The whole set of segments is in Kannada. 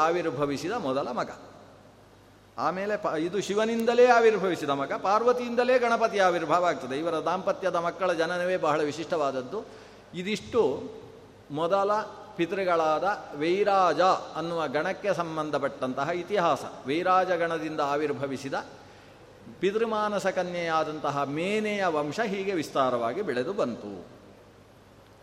ಆವಿರ್ಭವಿಸಿದ ಮೊದಲ ಮಗ. ಆಮೇಲೆ ಪ, ಇದು ಶಿವನಿಂದಲೇ ಆವಿರ್ಭವಿಸಿದ ಮಗ, ಪಾರ್ವತಿಯಿಂದಲೇ ಗಣಪತಿ ಆವಿರ್ಭಾವ ಆಗ್ತದೆ. ಇವರ ದಾಂಪತ್ಯದ ಮಕ್ಕಳ ಜನನವೇ ಬಹಳ ವಿಶಿಷ್ಟವಾದದ್ದು. ಇದಿಷ್ಟು ಮೊದಲ ಪಿತೃಗಳಾದ ವೈರಾಜ ಅನ್ನುವ ಗಣಕ್ಕೆ ಸಂಬಂಧಪಟ್ಟಂತಹ ಇತಿಹಾಸ. ವೈರಾಜ ಗಣದಿಂದ ಆವಿರ್ಭವಿಸಿದ ಪಿತೃಮಾನಸ ಕನ್ಯೆಯಾದಂತಹ ಮೇನೆಯ ವಂಶ ಹೀಗೆ ವಿಸ್ತಾರವಾಗಿ ಬೆಳೆದು ಬಂತು.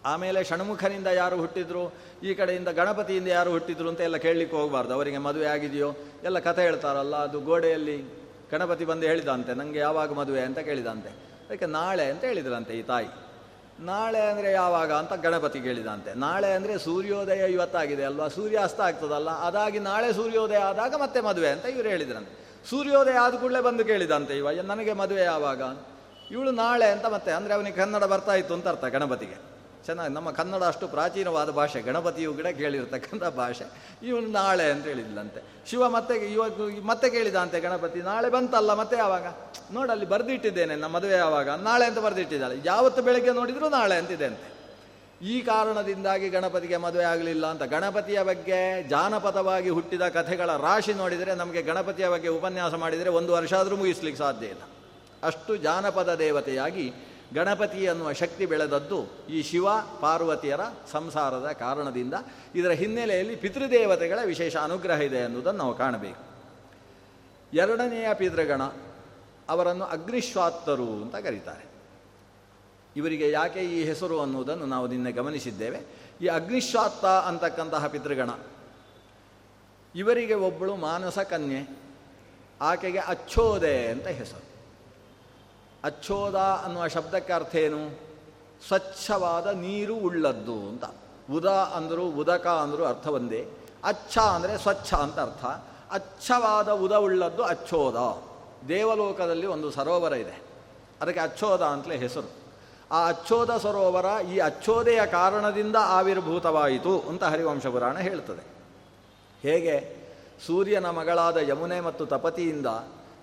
ಆಮೇಲೆ ಷಣ್ಮುಖನಿಂದ ಯಾರು ಹುಟ್ಟಿದ್ರು? ಈ ಕಡೆಯಿಂದ ಗಣಪತಿಯಿಂದ ಯಾರು ಹುಟ್ಟಿದ್ರು ಅಂತ ಎಲ್ಲ ಕೇಳಲಿಕ್ಕೆ ಹೋಗಬಾರ್ದು. ಅವರಿಗೆ ಮದುವೆ ಆಗಿದೆಯೋ? ಎಲ್ಲ ಕಥೆ ಹೇಳ್ತಾರಲ್ಲ, ಅದು ಗೋಡೆಯಲ್ಲಿ ಗಣಪತಿ ಬಂದು ಹೇಳಿದಂತೆ ನನಗೆ ಯಾವಾಗ ಮದುವೆ? ಅಂತ ಕೇಳಿದಂತೆ. ಅದಕ್ಕೆ, ನಾಳೆ ಅಂತ ಹೇಳಿದ್ರಂತೆ ಈ ತಾಯಿ. ನಾಳೆ ಅಂದರೆ ಯಾವಾಗ ಅಂತ ಗಣಪತಿ ಕೇಳಿದಂತೆ. ನಾಳೆ ಅಂದರೆ ಸೂರ್ಯೋದಯ ಇವತ್ತಾಗಿದೆ ಅಲ್ವಾ? ಸೂರ್ಯಾಸ್ತ ಆಗ್ತದಲ್ಲ? ಅದಾಗಿ ನಾಳೆ ಸೂರ್ಯೋದಯ ಆದಾಗ ಮತ್ತೆ ಮದುವೆ ಅಂತ ಇವರು ಹೇಳಿದ್ರಂತೆ. ಸೂರ್ಯೋದಯ ಆದ ಕೂಡಲೇ ಬಂದು ಕೇಳಿದಂತೆ, ಇವ, ನನಗೆ ಮದುವೆ ಯಾವಾಗ? ಇವಳು ನಾಳೆ ಅಂತ ಮತ್ತೆ, ಅಂದರೆ ಅವನಿಗೆ ಕನ್ನಡ ಬರ್ತಾ ಇತ್ತು ಅಂತ ಅರ್ಥ ಗಣಪತಿಗೆ. ಚೆನ್ನಾಗಿ, ನಮ್ಮ ಕನ್ನಡ ಅಷ್ಟು ಪ್ರಾಚೀನವಾದ ಭಾಷೆ, ಗಣಪತಿಯು ಕೂಡ ಕೇಳಿರ್ತಕ್ಕಂಥ ಭಾಷೆ. ಇವನು ನಾಳೆ ಅಂತ ಹೇಳಿದ್ಲಂತೆ. ಶಿವ ಮತ್ತೆ ಇವತ್ತು ಮತ್ತೆ ಕೇಳಿದಂತೆ ಗಣಪತಿ, ನಾಳೆ ಬಂತಲ್ಲ ಮತ್ತೆ ಯಾವಾಗ? ನೋಡಲ್ಲಿ ಬರೆದಿಟ್ಟಿದ್ದೇನೆ ನಮ್ಮ ಮದುವೆ ಯಾವಾಗ? ನಾಳೆ ಅಂತ ಬರೆದಿಟ್ಟಿದ್ದಾಳೆ. ಯಾವತ್ತು ಬೆಳಗ್ಗೆ ನೋಡಿದ್ರು ನಾಳೆ ಅಂತಿದೆ ಅಂತೆ ಈ ಕಾರಣದಿಂದಾಗಿ ಗಣಪತಿಗೆ ಮದುವೆ ಆಗಲಿಲ್ಲ ಅಂತ. ಗಣಪತಿಯ ಬಗ್ಗೆ ಜಾನಪದವಾಗಿ ಹುಟ್ಟಿದ ಕಥೆಗಳ ರಾಶಿ ನೋಡಿದರೆ, ನಮಗೆ ಗಣಪತಿಯ ಬಗ್ಗೆ ಉಪನ್ಯಾಸ ಮಾಡಿದರೆ ಒಂದು ವರ್ಷ ಆದರೂ ಮುಗಿಸ್ಲಿಕ್ಕೆ ಸಾಧ್ಯ ಇಲ್ಲ. ಅಷ್ಟು ಜಾನಪದ ದೇವತೆಯಾಗಿ ಗಣಪತಿ ಅನ್ನುವ ಶಕ್ತಿ ಬೆಳೆದದ್ದು ಈ ಶಿವ ಪಾರ್ವತಿಯರ ಸಂಸಾರದ ಕಾರಣದಿಂದ. ಇದರ ಹಿನ್ನೆಲೆಯಲ್ಲಿ ಪಿತೃದೇವತೆಗಳ ವಿಶೇಷ ಅನುಗ್ರಹ ಇದೆ ಎನ್ನುವುದನ್ನು ನಾವು ಕಾಣಬೇಕು. ಎರಡನೆಯ ಪಿತೃಗಣ ಅವರನ್ನು ಅಗ್ನಿಶ್ವಾತ್ತರು ಅಂತ ಕರೀತಾರೆ. ಇವರಿಗೆ ಯಾಕೆ ಈ ಹೆಸರು ಅನ್ನುವುದನ್ನು ನಾವು ನಿನ್ನೆ ಗಮನಿಸಿದ್ದೇವೆ. ಈ ಅಗ್ನಿಶ್ವಾತ್ತ ಅಂತಕ್ಕಂತಹ ಪಿತೃಗಣ ಇವರಿಗೆ ಒಬ್ಬಳು ಮಾನಸ ಕನ್ಯೆ ಆಕೆಗೆ ಅಚ್ಚೋದೆ ಅಂತ ಹೆಸರು. ಅಚ್ಚೋದ ಅನ್ನುವ ಶಬ್ದಕ್ಕೆ ಅರ್ಥ ಏನು? ಸ್ವಚ್ಛವಾದ ನೀರು ಉಳ್ಳದ್ದು ಅಂತ. ಉದ ಅಂದರು ಉದಕ ಅಂದರು ಅರ್ಥ ಒಂದೇ. ಅಚ್ಚ ಅಂದರೆ ಸ್ವಚ್ಛ ಅಂತ ಅರ್ಥ. ಅಚ್ಚವಾದ ಉದ ಉಳ್ಳದ್ದು ಅಚ್ಚೋದ. ದೇವಲೋಕದಲ್ಲಿ ಒಂದು ಸರೋವರ ಇದೆ. ಅದಕ್ಕೆ ಅಚ್ಚೋದ ಅಂತಲೇ ಹೆಸರು. ಆ ಅಚ್ಚೋದ ಸರೋವರ ಈ ಅಚ್ಚೋದೆಯ ಕಾರಣದಿಂದ ಆವಿರ್ಭೂತವಾಯಿತು ಅಂತ ಹರಿವಂಶ ಪುರಾಣ ಹೇಳ್ತದೆ. ಹೇಗೆ? ಸೂರ್ಯನ ಮಗಳಾದ ಯಮುನೆ ಮತ್ತು ತಪತಿಯಿಂದ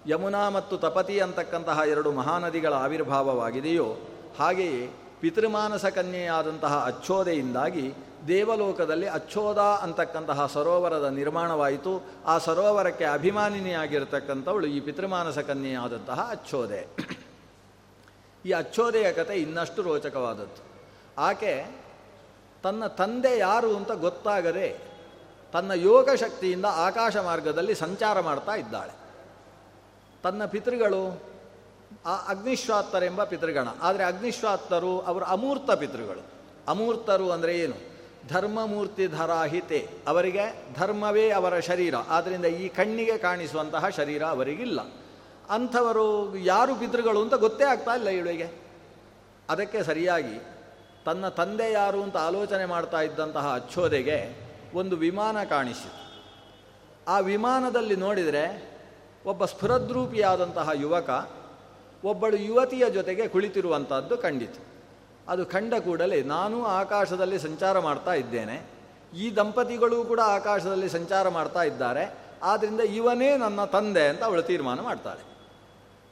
ಯಮುನಾ ಮತ್ತು ತಪತಿ ಅಂತಕ್ಕಂತಹ ಎರಡು ಮಹಾನದಿಗಳ ಆವಿರ್ಭಾವವಾಗಿದೆಯೋ, ಹಾಗೆಯೇ ಪಿತೃಮಾನಸ ಕನ್ಯೆಯಾದಂತಹ ಅಚ್ಚೋದೆಯಿಂದಾಗಿ ದೇವಲೋಕದಲ್ಲಿ ಅಚ್ಚೋದ ಅಂತಕ್ಕಂತಹ ಸರೋವರದ ನಿರ್ಮಾಣವಾಯಿತು. ಆ ಸರೋವರಕ್ಕೆ ಅಭಿಮಾನಿನಿಯಾಗಿರ್ತಕ್ಕಂಥವಳು ಈ ಪಿತೃಮಾನಸ ಕನ್ಯೆಯಾದಂತಹ ಅಚ್ಚೋದೆ. ಈ ಅಚ್ಚೋದೆಯ ಕತೆ ಇನ್ನಷ್ಟು ರೋಚಕವಾದದ್ದು. ಆಕೆ ತನ್ನ ತಂದೆ ಯಾರು ಅಂತ ಗೊತ್ತಾಗದೆ ತನ್ನ ಯೋಗ ಶಕ್ತಿಯಿಂದ ಆಕಾಶ ಮಾರ್ಗದಲ್ಲಿ ಸಂಚಾರ ಮಾಡ್ತಾ ಇದ್ದಾಳೆ. ತನ್ನ ಪಿತೃಗಳು ಆ ಅಗ್ನಿಶ್ವಾತ್ತರೆಂಬ ಪಿತೃಗಣ. ಆದರೆ ಅಗ್ನಿಶ್ವಾತ್ತರು ಅವರು ಅಮೂರ್ತ ಪಿತೃಗಳು. ಅಮೂರ್ತರು ಅಂದರೆ ಏನು? ಧರ್ಮಮೂರ್ತಿ ಧರಾಹಿತೆ. ಅವರಿಗೆ ಧರ್ಮವೇ ಅವರ ಶರೀರ. ಆದ್ದರಿಂದ ಈ ಕಣ್ಣಿಗೆ ಕಾಣಿಸುವಂತಹ ಶರೀರ ಅವರಿಗಿಲ್ಲ. ಅಂಥವರು ಯಾರು ಪಿತೃಗಳು ಅಂತ ಗೊತ್ತೇ ಆಗ್ತಾ ಇಲ್ಲ ಇವಳಿಗೆ. ಅದಕ್ಕೆ ಸರಿಯಾಗಿ ತನ್ನ ತಂದೆ ಯಾರು ಅಂತ ಆಲೋಚನೆ ಮಾಡ್ತಾ ಇದ್ದಂತಹ ಅಚ್ಚೋದೆಗೆ ಒಂದು ವಿಮಾನ ಕಾಣಿಸಿತು. ಆ ವಿಮಾನದಲ್ಲಿ ನೋಡಿದರೆ ಒಬ್ಬ ಸ್ಫುರದ್ರೂಪಿಯಾದಂತಹ ಯುವಕ ಒಬ್ಬಳು ಯುವತಿಯ ಜೊತೆಗೆ ಕುಳಿತಿರುವಂಥದ್ದು ಕಂಡಿತು. ಅದು ಕಂಡ ಕೂಡಲೇ ನಾನು ಆಕಾಶದಲ್ಲಿ ಸಂಚಾರ ಮಾಡ್ತಾ ಇದ್ದೇನೆ. ಈ ದಂಪತಿಗಳು ಕೂಡ ಆಕಾಶದಲ್ಲಿ ಸಂಚಾರ ಮಾಡ್ತಾ ಇದ್ದಾರೆ. ಆದ್ದರಿಂದ ಇವನೇ ನನ್ನ ತಂದೆ ಅಂತ ಅವಳು ತೀರ್ಮಾನ ಮಾಡ್ತಾಳೆ.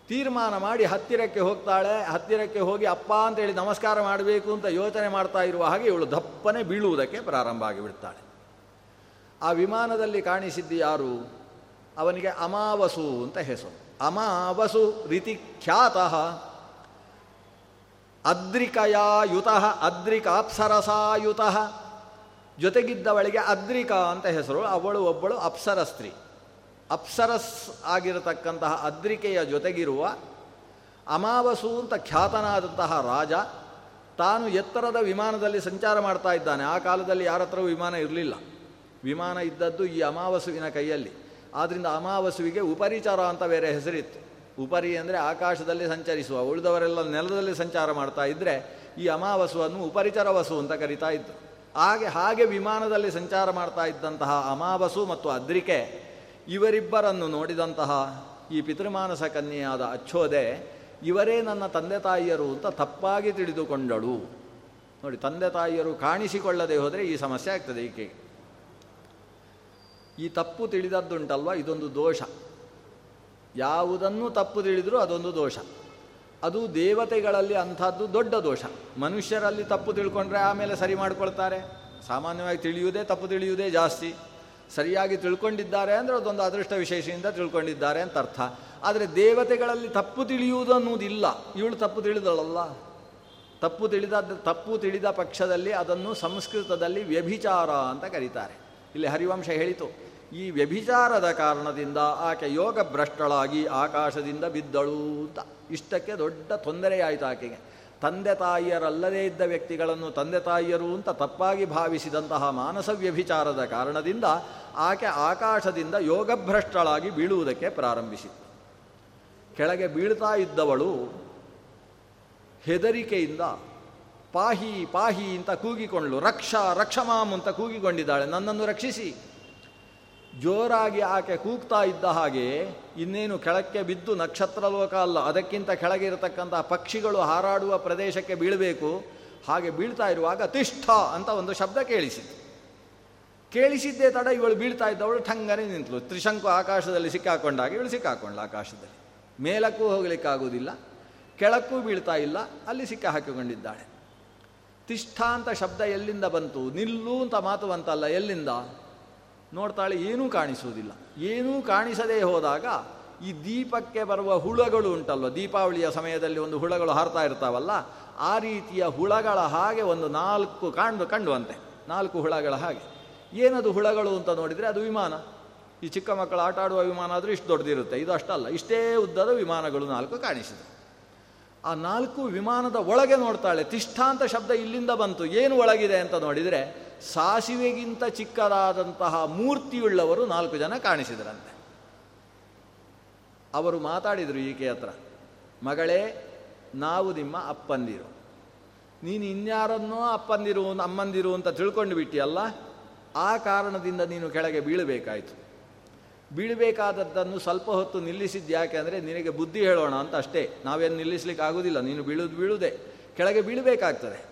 ತೀರ್ಮಾನ ಮಾಡಿ ಹತ್ತಿರಕ್ಕೆ ಹೋಗ್ತಾಳೆ. ಹತ್ತಿರಕ್ಕೆ ಹೋಗಿ, ಅಪ್ಪ ಅಂತೇಳಿ ನಮಸ್ಕಾರ ಮಾಡಬೇಕು ಅಂತ ಯೋಚನೆ ಮಾಡ್ತಾ ಇರುವ ಹಾಗೆ ಇವಳು ದಪ್ಪನೆ ಬೀಳುವುದಕ್ಕೆ ಪ್ರಾರಂಭ ಆಗಿಬಿಡ್ತಾಳೆ. ಆ ವಿಮಾನದಲ್ಲಿ ಕಾಣಿಸಿದ್ದು ಯಾರು? ಅವನಿಗೆ ಅಮಾವಸು ಅಂತ ಹೆಸರು. ಅಮಾವಸು ರೀತಿ ಖ್ಯಾತಃ. ಅದ್ರಿಕಯಾಯುತಃ, ಅದ್ರಿಕಾಪ್ಸರಸಾಯುತಃ. ಜೊತೆಗಿದ್ದವಳಿಗೆ ಅದ್ರಿಕಾ ಅಂತ ಹೆಸರು, ಅವಳು ಒಬ್ಬಳು ಅಪ್ಸರ ಸ್ತ್ರೀ ಅಪ್ಸರಸ್ ಆಗಿರತಕ್ಕಂತಹ ಅದ್ರಿಕೆಯ ಜೊತೆಗಿರುವ ಅಮಾವಸು ಅಂತ ಖ್ಯಾತನಾದಂತಹ ರಾಜ ತಾನು ಎತ್ತರದ ವಿಮಾನದಲ್ಲಿ ಸಂಚಾರ ಮಾಡ್ತಾ ಇದ್ದಾನೆ. ಆ ಕಾಲದಲ್ಲಿ ಯಾರ ವಿಮಾನ ಇರಲಿಲ್ಲ. ವಿಮಾನ ಇದ್ದದ್ದು ಈ ಅಮಾವಸುವಿನ ಕೈಯಲ್ಲಿ. ಆದ್ದರಿಂದ ಅಮಾವಸುವಿಗೆ ಉಪರಿಚಾರ ಅಂತ ಬೇರೆ ಹೆಸರಿತ್ತು. ಉಪರಿ ಅಂದರೆ ಆಕಾಶದಲ್ಲಿ ಸಂಚರಿಸುವ, ಉಳಿದವರೆಲ್ಲ ನೆಲದಲ್ಲಿ ಸಂಚಾರ ಮಾಡ್ತಾ ಇದ್ದರೆ ಈ ಅಮಾವಸುವನ್ನು ಉಪರಿಚರ ವಸು ಅಂತ ಕರಿತಾ ಇತ್ತು ಹಾಗೆ ಹಾಗೆ ವಿಮಾನದಲ್ಲಿ ಸಂಚಾರ ಮಾಡ್ತಾ ಇದ್ದಂತಹ ಅಮಾವಸು ಮತ್ತು ಅದ್ರಿಕೆ, ಇವರಿಬ್ಬರನ್ನು ನೋಡಿದಂತಹ ಈ ಪಿತೃಮಾನಸ ಕನ್ಯೆಯಾದ ಅಚ್ಚೋದೆ, ಇವರೇ ನನ್ನ ತಂದೆ ತಾಯಿಯರು ಅಂತ ತಪ್ಪಾಗಿ ತಿಳಿದುಕೊಂಡಳು. ನೋಡಿ, ತಂದೆ ತಾಯಿಯರು ಕಾಣಿಸಿಕೊಳ್ಳದೆ ಹೋದರೆ ಈ ಸಮಸ್ಯೆ ಆಗ್ತದೆ ಈಕೆಗೆ. ಈ ತಪ್ಪು ತಿಳಿದದ್ದುಂಟಲ್ವ? ಇದೊಂದು ದೋಷ. ಯಾವುದನ್ನು ತಪ್ಪು ತಿಳಿದರೂ ಅದೊಂದು ದೋಷ. ಅದು ದೇವತೆಗಳಲ್ಲಿ ಅಂಥದ್ದು ದೊಡ್ಡ ದೋಷ. ಮನುಷ್ಯರಲ್ಲಿ ತಪ್ಪು ತಿಳ್ಕೊಂಡ್ರೆ ಆಮೇಲೆ ಸರಿ ಮಾಡ್ಕೊಳ್ತಾರೆ. ಸಾಮಾನ್ಯವಾಗಿ ತಿಳಿಯುವುದೇ ತಪ್ಪು, ತಿಳಿಯುವುದೇ ಜಾಸ್ತಿ. ಸರಿಯಾಗಿ ತಿಳ್ಕೊಂಡಿದ್ದಾರೆ ಅಂದರೆ ಅದೊಂದು ಅದೃಷ್ಟ ವಿಶೇಷದಿಂದ ತಿಳ್ಕೊಂಡಿದ್ದಾರೆ ಅಂತ ಅರ್ಥ. ಆದರೆ ದೇವತೆಗಳಲ್ಲಿ ತಪ್ಪು ತಿಳಿಯುವುದು ಅನ್ನೋದಿಲ್ಲ. ಇವಳು ತಪ್ಪು ತಿಳಿದಳಲ್ಲ. ತಪ್ಪು ತಿಳಿದ ತಪ್ಪು ತಿಳಿದ ಪಕ್ಷದಲ್ಲಿ ಅದನ್ನು ಸಂಸ್ಕೃತದಲ್ಲಿ ವ್ಯಭಿಚಾರ ಅಂತ ಕರೀತಾರೆ. ಇಲ್ಲಿ ಹರಿವಂಶ ಹೇಳಿತು. ಈ ವ್ಯಭಿಚಾರದ ಕಾರಣದಿಂದ ಆಕೆ ಯೋಗ ಭ್ರಷ್ಟಳಾಗಿ ಆಕಾಶದಿಂದ ಬಿದ್ದಳು ಅಂತ. ಇಷ್ಟಕ್ಕೆ ದೊಡ್ಡ ತೊಂದರೆಯಾಯಿತು ಆಕೆಗೆ. ತಂದೆ ತಾಯಿಯರಲ್ಲದೇ ಇದ್ದ ವ್ಯಕ್ತಿಗಳನ್ನು ತಂದೆ ತಾಯಿಯರು ಅಂತ ತಪ್ಪಾಗಿ ಭಾವಿಸಿದಂತಹ ಮಾನಸ ವ್ಯಭಿಚಾರದ ಕಾರಣದಿಂದ ಆಕೆ ಆಕಾಶದಿಂದ ಯೋಗಭ್ರಷ್ಟಳಾಗಿ ಬೀಳುವುದಕ್ಕೆ ಪ್ರಾರಂಭಿಸಿತು. ಕೆಳಗೆ ಬೀಳ್ತಾ ಇದ್ದವಳು ಹೆದರಿಕೆಯಿಂದ ಪಾಹಿ ಪಾಹಿ ಅಂತ ಕೂಗಿಕೊಂಡ್ಳು ರಕ್ಷ, ರಕ್ಷಮಾಮ್ ಅಂತ ಕೂಗಿಕೊಂಡಿದ್ದಾಳೆ. ನನ್ನನ್ನು ರಕ್ಷಿಸಿ. ಜೋರಾಗಿ ಆಕೆ ಕೂಗ್ತಾ ಇದ್ದ ಹಾಗೆ, ಇನ್ನೇನು ಕೆಳಕ್ಕೆ ಬಿದ್ದು ನಕ್ಷತ್ರ ಲೋಕ ಅಲ್ಲ, ಅದಕ್ಕಿಂತ ಕೆಳಗೆ ಇರತಕ್ಕಂತಹ ಪಕ್ಷಿಗಳು ಹಾರಾಡುವ ಪ್ರದೇಶಕ್ಕೆ ಬೀಳಬೇಕು. ಹಾಗೆ ಬೀಳ್ತಾ ಇರುವಾಗ ತಿಷ್ಠ ಅಂತ ಒಂದು ಶಬ್ದ ಕೇಳಿಸಿತು. ಕೇಳಿಸಿದ್ದೇ ತಡ ಇವಳು ಬೀಳ್ತಾ ಇದ್ದವಳು ಠಂಗನೆ ನಿಂತಳು. ತ್ರಿಶಂಕು ಆಕಾಶದಲ್ಲಿ ಸಿಕ್ಕಾಕೊಂಡಾಗ ಇವಳು ಸಿಕ್ಕಾಕೊಂಡ್ಳು ಆಕಾಶದಲ್ಲಿ. ಮೇಲಕ್ಕೂ ಹೋಗಲಿಕ್ಕಾಗುವುದಿಲ್ಲ, ಕೆಳಕ್ಕೂ ಬೀಳ್ತಾ ಇಲ್ಲ, ಅಲ್ಲಿ ಸಿಕ್ಕ ಹಾಕಿಕೊಂಡಿದ್ದಾಳೆ ತಿಷ್ಠ ಅಂತ ಶಬ್ದ ಎಲ್ಲಿಂದ ಬಂತು? ನಿಲ್ಲು ಅಂತ ಮಾತು ಬಂತಲ್ಲ, ಎಲ್ಲಿಂದ? ನೋಡ್ತಾಳೆ, ಏನೂ ಕಾಣಿಸುವುದಿಲ್ಲ. ಏನೂ ಕಾಣಿಸದೇ ಹೋದಾಗ ಈ ದೀಪಕ್ಕೆ ಬರುವ ಹುಳಗಳು ಉಂಟಲ್ವ? ದೀಪಾವಳಿಯ ಸಮಯದಲ್ಲಿ ಒಂದು ಹುಳಗಳು ಹಾರ್ತಾ ಇರ್ತಾವಲ್ಲ, ಆ ರೀತಿಯ ಹುಳಗಳ ಹಾಗೆ ಒಂದು ನಾಲ್ಕು ಕಾಣು ಕಂಡುವಂತೆ. ನಾಲ್ಕು ಹುಳಗಳ ಹಾಗೆ. ಏನದು ಹುಳಗಳು ಅಂತ ನೋಡಿದರೆ ಅದು ವಿಮಾನ. ಈ ಚಿಕ್ಕ ಮಕ್ಕಳು ಆಟ ಆಡುವ ವಿಮಾನ ಆದರೂ ಇಷ್ಟು ದೊಡ್ಡದಿರುತ್ತೆ. ಇದು ಅಷ್ಟಲ್ಲ. ಇಷ್ಟೇ ಉದ್ದದ ವಿಮಾನಗಳು ನಾಲ್ಕು ಕಾಣಿಸಿದೆ. ಆ ನಾಲ್ಕು ವಿಮಾನದ ಒಳಗೆ ನೋಡ್ತಾಳೆ. ತಿಷ್ಠಾಂತ ಶಬ್ದ ಇಲ್ಲಿಂದ ಬಂತು. ಏನು ಒಳಗಿದೆ ಅಂತ ನೋಡಿದರೆ ಸಾಸಿವೆಗಿಂತ ಚಿಕ್ಕದಾದಂತಹ ಮೂರ್ತಿಯುಳ್ಳವರು ನಾಲ್ಕು ಜನ ಕಾಣಿಸಿದರಂತೆ. ಅವರು ಮಾತಾಡಿದರು ಈಕೆ ಹತ್ರ, ಮಗಳೇ, ನಾವು ನಿಮ್ಮ ಅಪ್ಪಂದಿರು. ನೀನು ಇನ್ಯಾರನ್ನೋ ಅಪ್ಪಂದಿರು, ಅಮ್ಮಂದಿರು ಅಂತ ತಿಳ್ಕೊಂಡು ಬಿಟ್ಟಿಯಲ್ಲ, ಆ ಕಾರಣದಿಂದ ನೀನು ಕೆಳಗೆ ಬೀಳಬೇಕಾಯಿತು. ಬೀಳಬೇಕಾದದ್ದನ್ನು ಸ್ವಲ್ಪ ಹೊತ್ತು ನಿಲ್ಲಿಸಿದ್ದು ಯಾಕೆ ಅಂದರೆ ನಿನಗೆ ಬುದ್ಧಿ ಹೇಳೋಣ ಅಂತ ಅಷ್ಟೇ. ನಾವೇನು ನಿಲ್ಲಿಸ್ಲಿಕ್ಕೆ ಆಗೋದಿಲ್ಲ. ನೀನು ಬೀಳುದು ಬೀಳುವುದೇ ಕೆಳಗೆ ಬೀಳಬೇಕಾಗ್ತದೆ.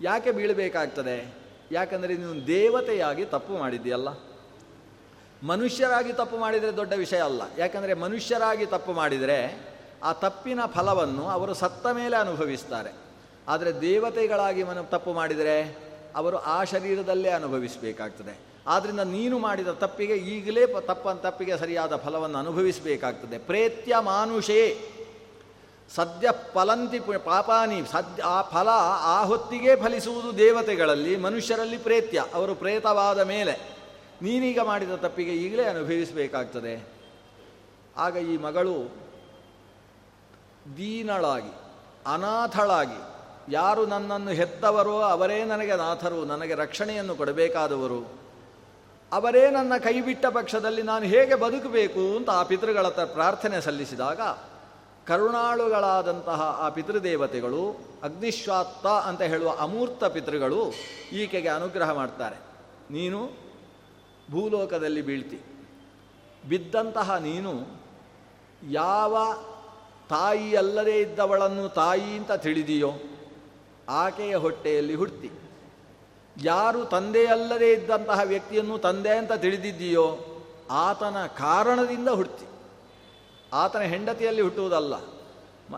ಯಾಕೆ ಬೀಳಬೇಕಾಗ್ತದೆ? ಯಾಕಂದರೆ ನೀನು ದೇವತೆಯಾಗಿ ತಪ್ಪು ಮಾಡಿದ್ದೀಯಲ್ಲ. ಮನುಷ್ಯರಾಗಿ ತಪ್ಪು ಮಾಡಿದರೆ ದೊಡ್ಡ ವಿಷಯ ಅಲ್ಲ. ಯಾಕಂದರೆ ಮನುಷ್ಯರಾಗಿ ತಪ್ಪು ಮಾಡಿದರೆ ಆ ತಪ್ಪಿನ ಫಲವನ್ನು ಅವರು ಸತ್ತ ಮೇಲೆ ಅನುಭವಿಸ್ತಾರೆ. ಆದರೆ ದೇವತೆಗಳಾಗಿ ಮನ ತಪ್ಪು ಮಾಡಿದರೆ ಅವರು ಆ ಶರೀರದಲ್ಲೇ ಅನುಭವಿಸಬೇಕಾಗ್ತದೆ. ಆದ್ದರಿಂದ ನೀನು ಮಾಡಿದ ತಪ್ಪಿಗೆ ಈಗಲೇ ತಪ್ಪ ತಪ್ಪಿಗೆ ಸರಿಯಾದ ಫಲವನ್ನು ಅನುಭವಿಸಬೇಕಾಗ್ತದೆ. ಪ್ರೇತ್ಯ ಮಾನುಷೇ, ಸದ್ಯ ಫಲಂತಿ ಪಾಪಾನಿ, ಸದ್ಯ ಆ ಫಲ ಆ ಹೊತ್ತಿಗೆ ಫಲಿಸುವುದು ದೇವತೆಗಳಲ್ಲಿ, ಮನುಷ್ಯರಲ್ಲಿ ಪ್ರೇತ್ಯ, ಅವರು ಪ್ರೇತವಾದ ಮೇಲೆ ನೀನೀಗ ಮಾಡಿದ ತಪ್ಪಿಗೆ ಈಗಲೇ ಅನುಭವಿಸಬೇಕಾಗ್ತದೆ. ಆಗ ಈ ಮಗಳು ದೀನಳಾಗಿ, ಅನಾಥಳಾಗಿ, ಯಾರು ನನ್ನನ್ನು ಹೆತ್ತವರೋ ಅವರೇ ನನಗೆ ನಾಥರು, ನನಗೆ ರಕ್ಷಣೆಯನ್ನು ಕೊಡಬೇಕಾದವರು ಅವರೇ ನನ್ನ ಕೈ ಬಿಟ್ಟ ಪಕ್ಷದಲ್ಲಿ ನಾನು ಹೇಗೆ ಬದುಕಬೇಕು ಅಂತ ಆ ಪಿತೃಗಳ ಪ್ರಾರ್ಥನೆ ಸಲ್ಲಿಸಿದಾಗ, ಕರುಣಾಳುಗಳಾದಂತಹ ಆ ಪಿತೃದೇವತೆಗಳು, ಅಗ್ನಿಶ್ವಾತ್ತ ಅಂತ ಹೇಳುವ ಅಮೂರ್ತ ಪಿತೃಗಳು ಈಕೆಗೆ ಅನುಗ್ರಹ ಮಾಡ್ತಾರೆ. ನೀನು ಭೂಲೋಕದಲ್ಲಿ ಬೀಳ್ತಿ. ಬಿದ್ದಂತಹ ನೀನು ಯಾವ ತಾಯಿಯಲ್ಲದೇ ಇದ್ದವಳನ್ನು ತಾಯಿ ಅಂತ ತಿಳಿದಿಯೋ, ಆಕೆಯ ಹೊಟ್ಟೆಯಲ್ಲಿ ಹುಟ್ಟಿ ಯಾರು ತಂದೆಯಲ್ಲದೇ ಇದ್ದಂತಹ ವ್ಯಕ್ತಿಯನ್ನು ತಂದೆ ಅಂತ ತಿಳಿದಿದ್ದೀಯೋ, ಆತನ ಕಾರಣದಿಂದ ಹುಟ್ಟಿ ಆತನ ಹೆಂಡತಿಯಲ್ಲಿ ಹುಟ್ಟುವುದಲ್ಲ.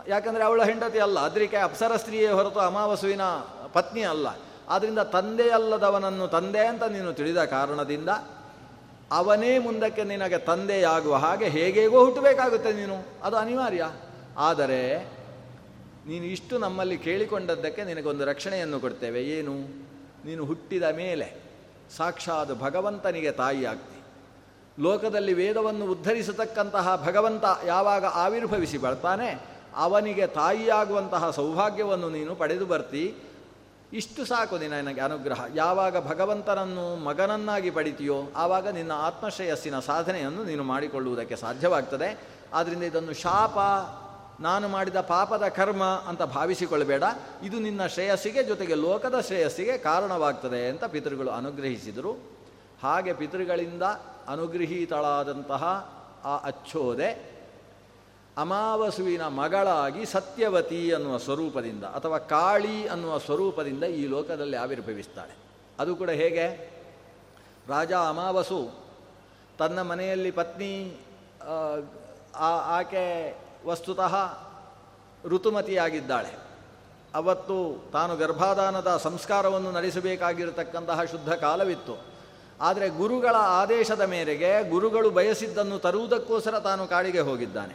ಯಾಕಂದರೆ ಅವಳ ಹೆಂಡತಿ ಅಲ್ಲ. ಅದಕ್ಕೆ ಅಪ್ಸರ ಸ್ತ್ರೀಯೇ ಹೊರತು ಅಮಾವಸುವಿನ ಪತ್ನಿ ಅಲ್ಲ. ಆದ್ದರಿಂದ ತಂದೆಯಲ್ಲದವನನ್ನು ತಂದೆ ಅಂತ ನೀನು ತಿಳಿದ ಕಾರಣದಿಂದ ಅವನೇ ಮುಂದಕ್ಕೆ ನಿನಗೆ ತಂದೆಯಾಗುವ ಹಾಗೆ ಹೇಗೇಗೋ ಹುಟ್ಟಬೇಕಾಗುತ್ತೆ ನೀನು. ಅದು ಅನಿವಾರ್ಯ. ಆದರೆ ನೀನು ಇಷ್ಟು ನಮ್ಮಲ್ಲಿ ಕೇಳಿಕೊಂಡದ್ದಕ್ಕೆ ನಿನಗೊಂದು ರಕ್ಷಣೆಯನ್ನು ಕೊಡ್ತೇವೆ. ಏನು? ನೀನು ಹುಟ್ಟಿದ ಮೇಲೆ ಸಾಕ್ಷಾತ್ ಭಗವಂತನಿಗೆ ತಾಯಿಯಾಗ್ತಿ. ಲೋಕದಲ್ಲಿ ವೇದವನ್ನು ಉದ್ಧರಿಸತಕ್ಕಂತಹ ಭಗವಂತ ಯಾವಾಗ ಆವಿರ್ಭವಿಸಿ ಬರ್ತಾನೆ, ಅವನಿಗೆ ತಾಯಿಯಾಗುವಂತಹ ಸೌಭಾಗ್ಯವನ್ನು ನೀನು ಪಡೆದು ಬರ್ತಿ. ಇಷ್ಟು ಸಾಕು ನನಗೆ ಅನುಗ್ರಹ. ಯಾವಾಗ ಭಗವಂತನನ್ನು ಮಗನನ್ನಾಗಿ ಪಡಿತೀಯೋ, ಆವಾಗ ನಿನ್ನ ಆತ್ಮಶ್ರೇಯಸ್ಸಿನ ಸಾಧನೆಯನ್ನು ನೀನು ಮಾಡಿಕೊಳ್ಳುವುದಕ್ಕೆ ಸಾಧ್ಯವಾಗ್ತದೆ. ಆದ್ದರಿಂದ ಇದನ್ನು ಶಾಪ ನಾನು ಮಾಡಿದ ಪಾಪದ ಕರ್ಮ ಅಂತ ಭಾವಿಸಿಕೊಳ್ಳಬೇಡ. ಇದು ನಿನ್ನ ಶ್ರೇಯಸ್ಸಿಗೆ ಜೊತೆಗೆ ಲೋಕದ ಶ್ರೇಯಸ್ಸಿಗೆ ಕಾರಣವಾಗ್ತದೆ ಅಂತ ಪಿತೃಗಳು ಅನುಗ್ರಹಿಸಿದರು. ಹಾಗೆ ಪಿತೃಗಳಿಂದ ಅನುಗ್ರಹೀತಳಾದಂತಹ ಆ ಅಚ್ಚೋದೆ ಅಮಾವಸುವಿನ ಮಗಳಾಗಿ ಸತ್ಯವತಿ ಅನ್ನುವ ಸ್ವರೂಪದಿಂದ ಅಥವಾ ಕಾಳಿ ಅನ್ನುವ ಸ್ವರೂಪದಿಂದ ಈ ಲೋಕದಲ್ಲಿ ಆವಿರ್ಭವಿಸ್ತಾಳೆ. ಅದು ಕೂಡ ಹೇಗೆ? ರಾಜ ಅಮಾವಸು ತನ್ನ ಮನೆಯಲ್ಲಿ ಪತ್ನಿ ಆಕೆ ವಸ್ತುತಃ ಋತುಮತಿಯಾಗಿದ್ದಾಳೆ. ಅವತ್ತು ತಾನು ಗರ್ಭಾಧಾನದ ಸಂಸ್ಕಾರವನ್ನು ನಡೆಸಬೇಕಾಗಿರತಕ್ಕಂತಹ ಶುದ್ಧ ಕಾಲವಿತ್ತು. ಆದರೆ ಗುರುಗಳ ಆದೇಶದ ಮೇರೆಗೆ ಗುರುಗಳು ಬಯಸಿದ್ದನ್ನು ತರುವುದಕ್ಕೋಸ್ಕರ ತಾನು ಕಾಡಿಗೆ ಹೋಗಿದ್ದಾನೆ.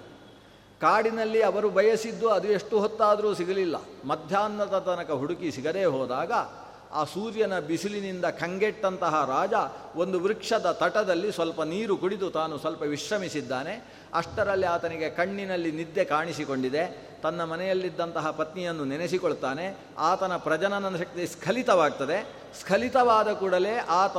ಕಾಡಿನಲ್ಲಿ ಅವರು ಬಯಸಿದ್ದು ಅದು ಎಷ್ಟು ಹೊತ್ತಾದರೂ ಸಿಗಲಿಲ್ಲ. ಮಧ್ಯಾಹ್ನದ ತನಕ ಹುಡುಕಿ ಸಿಗದೇ ಹೋದಾಗ ಆ ಸೂರ್ಯನ ಬಿಸಿಲಿನಿಂದ ಕಂಗೆಟ್ಟಂತಹ ರಾಜ ಒಂದು ವೃಕ್ಷದ ತಟದಲ್ಲಿ ಸ್ವಲ್ಪ ನೀರು ಕುಡಿದು ತಾನು ಸ್ವಲ್ಪ ವಿಶ್ರಮಿಸಿದ್ದಾನೆ. ಅಷ್ಟರಲ್ಲಿ ಆತನಿಗೆ ಕಣ್ಣಿನಲ್ಲಿ ನಿದ್ದೆ ಕಾಣಿಸಿಕೊಂಡಿದೆ. ತನ್ನ ಮನೆಯಲ್ಲಿದ್ದಂತಹ ಪತ್ನಿಯನ್ನು ನೆನೆಸಿಕೊಳ್ತಾನೆ. ಆತನ ಪ್ರಜನನ ಶಕ್ತಿ ಸ್ಖಲಿತವಾಗ್ತದೆ. ಸ್ಖಲಿತವಾದ ಕೂಡಲೇ ಆತ